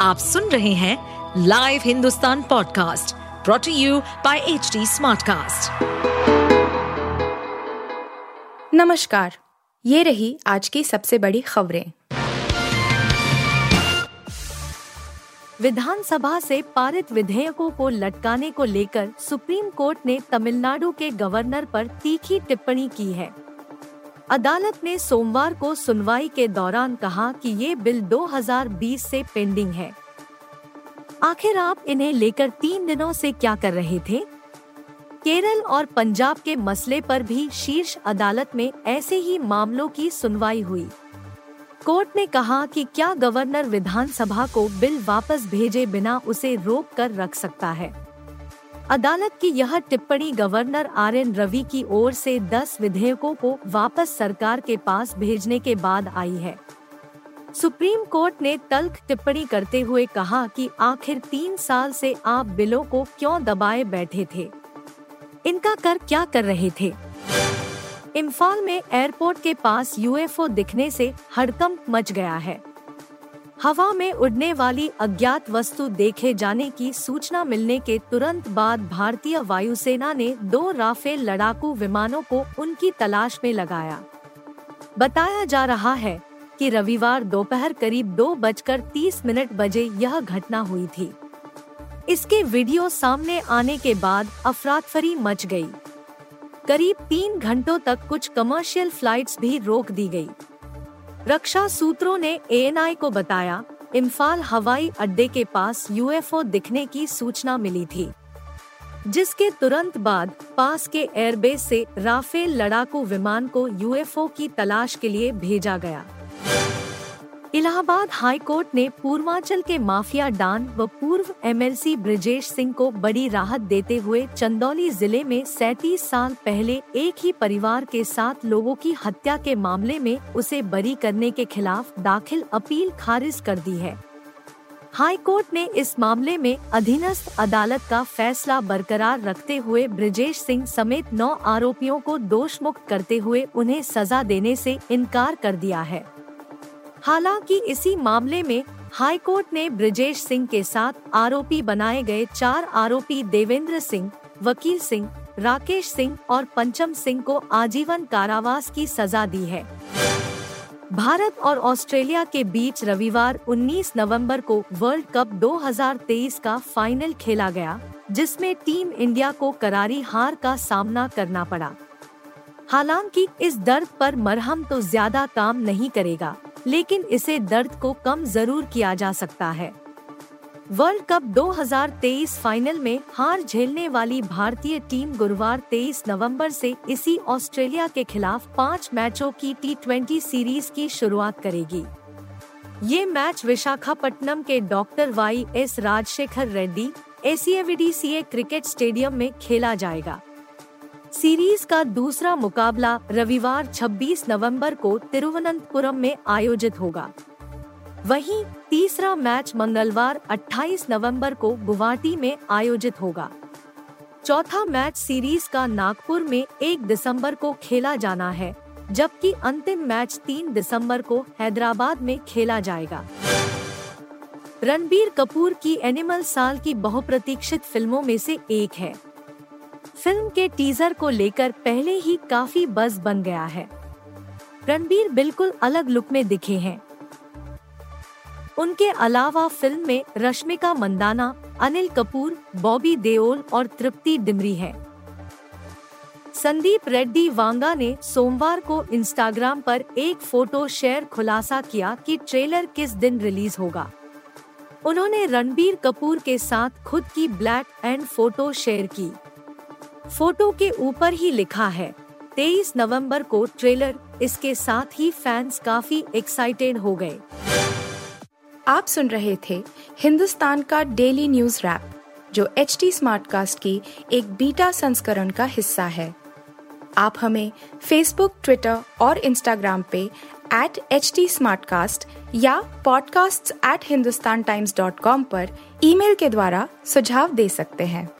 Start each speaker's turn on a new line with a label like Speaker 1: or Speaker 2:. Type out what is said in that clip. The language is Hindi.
Speaker 1: आप सुन रहे हैं live Hindustan podcast brought to you by H Smartcast.
Speaker 2: नमस्कार, ये रही आज की सबसे बड़ी खबरें
Speaker 3: विधानसभा से पारित विधेयकों को लटकाने को लेकर सुप्रीम कोर्ट ने तमिलनाडु के गवर्नर पर तीखी टिप्पणी की है अदालत ने सोमवार को सुनवाई के दौरान कहा कि ये बिल 2020 से पेंडिंग है। आखिर आप इन्हें लेकर तीन दिनों से क्या कर रहे थे? केरल और पंजाब के मसले पर भी शीर्ष अदालत में ऐसे ही मामलों की सुनवाई हुई। कोर्ट ने कहा कि क्या गवर्नर विधानसभा को बिल वापस भेजे बिना उसे रोक कर रख सकता है। अदालत की यह टिप्पणी गवर्नर आर एन रवि की ओर से 10 विधेयकों को वापस सरकार के पास भेजने के बाद आई है। सुप्रीम कोर्ट ने तल्ख टिप्पणी करते हुए कहा कि आखिर तीन साल से आप बिलों को क्यों दबाए बैठे थे? इनका कर क्या कर रहे थे? इम्फाल में एयरपोर्ट के पास यूएफओ दिखने से हड़कंप मच गया है। हवा में उड़ने वाली अज्ञात वस्तु देखे जाने की सूचना मिलने के तुरंत बाद भारतीय वायुसेना ने दो राफेल लड़ाकू विमानों को उनकी तलाश में लगाया बताया जा रहा है कि रविवार दोपहर करीब दो बजकर तीस मिनट बजे यह घटना हुई थी इसके वीडियो सामने आने के बाद अफरातफरी मच गई। करीब तीन घंटों तक कुछ कमर्शियल फ्लाइट्स भी रोक दी गई। रक्षा सूत्रों ने एएनआई को बताया, इम्फाल हवाई अड्डे के पास यूएफओ दिखने की सूचना मिली थी, जिसके तुरंत बाद पास के एयरबेस से राफेल लड़ाकू विमान को यूएफओ की तलाश के लिए भेजा गया। इलाहाबाद हाई कोर्ट ने पूर्वांचल के माफिया डान व पूर्व एमएलसी ब्रजेश सिंह को बड़ी राहत देते हुए चंदौली ज़िले में सैतीस साल पहले एक ही परिवार के सात लोगों की हत्या के मामले में उसे बरी करने के खिलाफ दाखिल अपील खारिज कर दी है। हाई कोर्ट ने इस मामले में अधीनस्थ अदालत का फैसला बरकरार रखते हुए ब्रजेश सिंह समेत नौ आरोपियों को दोष मुक्त करते हुए उन्हें सजा देने से इनकार कर दिया है। हालाँकि इसी मामले में हाई कोर्ट ने ब्रजेश सिंह के साथ आरोपी बनाए गए चार आरोपी देवेंद्र सिंह, वकील सिंह, राकेश सिंह और पंचम सिंह को आजीवन कारावास की सजा दी है। भारत और ऑस्ट्रेलिया के बीच रविवार 19 नवंबर को वर्ल्ड कप 2023 का फाइनल खेला गया, जिसमें टीम इंडिया को करारी हार का सामना करना पड़ा। हालाँकि इस दर्द पर मरहम तो ज़्यादा काम नहीं करेगा। लेकिन इसे दर्द को कम ज़रूर किया जा सकता है। वर्ल्ड कप 2023 फाइनल में हार झेलने वाली भारतीय टीम गुरुवार 23 नवंबर से इसी ऑस्ट्रेलिया के खिलाफ पाँच मैचों की टी सीरीज़ की शुरुआत करेगी। ये मैच विशाखापट्टनम के doctor Y S Rajasekhar Reddy, ACAVDCA cricket stadium में खेला जाएगा। सीरीज़ का दूसरा मुकाबला रविवार 26 नवंबर को तिरुवनंतपुरम में आयोजित होगा। वहीं तीसरा मैच मंगलवार 28 नवंबर को गुवाहाटी में आयोजित होगा। चौथा मैच सीरीज़ का नागपुर में 1 दिसंबर को खेला जाना है, जबकि अंतिम मैच 3 दिसंबर को हैदराबाद में खेला जाएगा। रणबीर कपूर की एनिमल साल की बहुप्रतीक्षित फ़िल्मों में से एक है। फ़िल्म के टीजर को लेकर पहले ही काफ़ी बज बन गया है। रणबीर बिल्कुल अलग लुक में दिखे हैं। उनके अलावा फ़िल्म में रश्मिका मंदाना, अनिल कपूर, बॉबी देओल और तृप्ति डिमरी है। संदीप रेड्डी वांगा ने सोमवार को इंस्टाग्राम पर एक फ़ोटो शेयर खुलासा किया कि ट्रेलर किस दिन रिलीज़ होगा। उन्होंने रणबीर कपूर के साथ खुद की ब्लैक एंड फ़ोटो शेयर की। फ़ोटो के ऊपर ही लिखा है। 23 नवंबर को ट्रेलर, इसके साथ ही फैंस काफ़ी एक्साइटेड हो गए।
Speaker 2: आप सुन रहे थे हिंदुस्तान का डेली न्यूज़ रैप, जो एच टी स्मार्ट कास्ट की एक बीटा संस्करण का हिस्सा है। आप हमें फेसबुक ट्विटर और इंस्टाग्राम पे एट एच टी या podcasts@hindustantimes.com पर ईमेल के द्वारा सुझाव दे सकते हैं।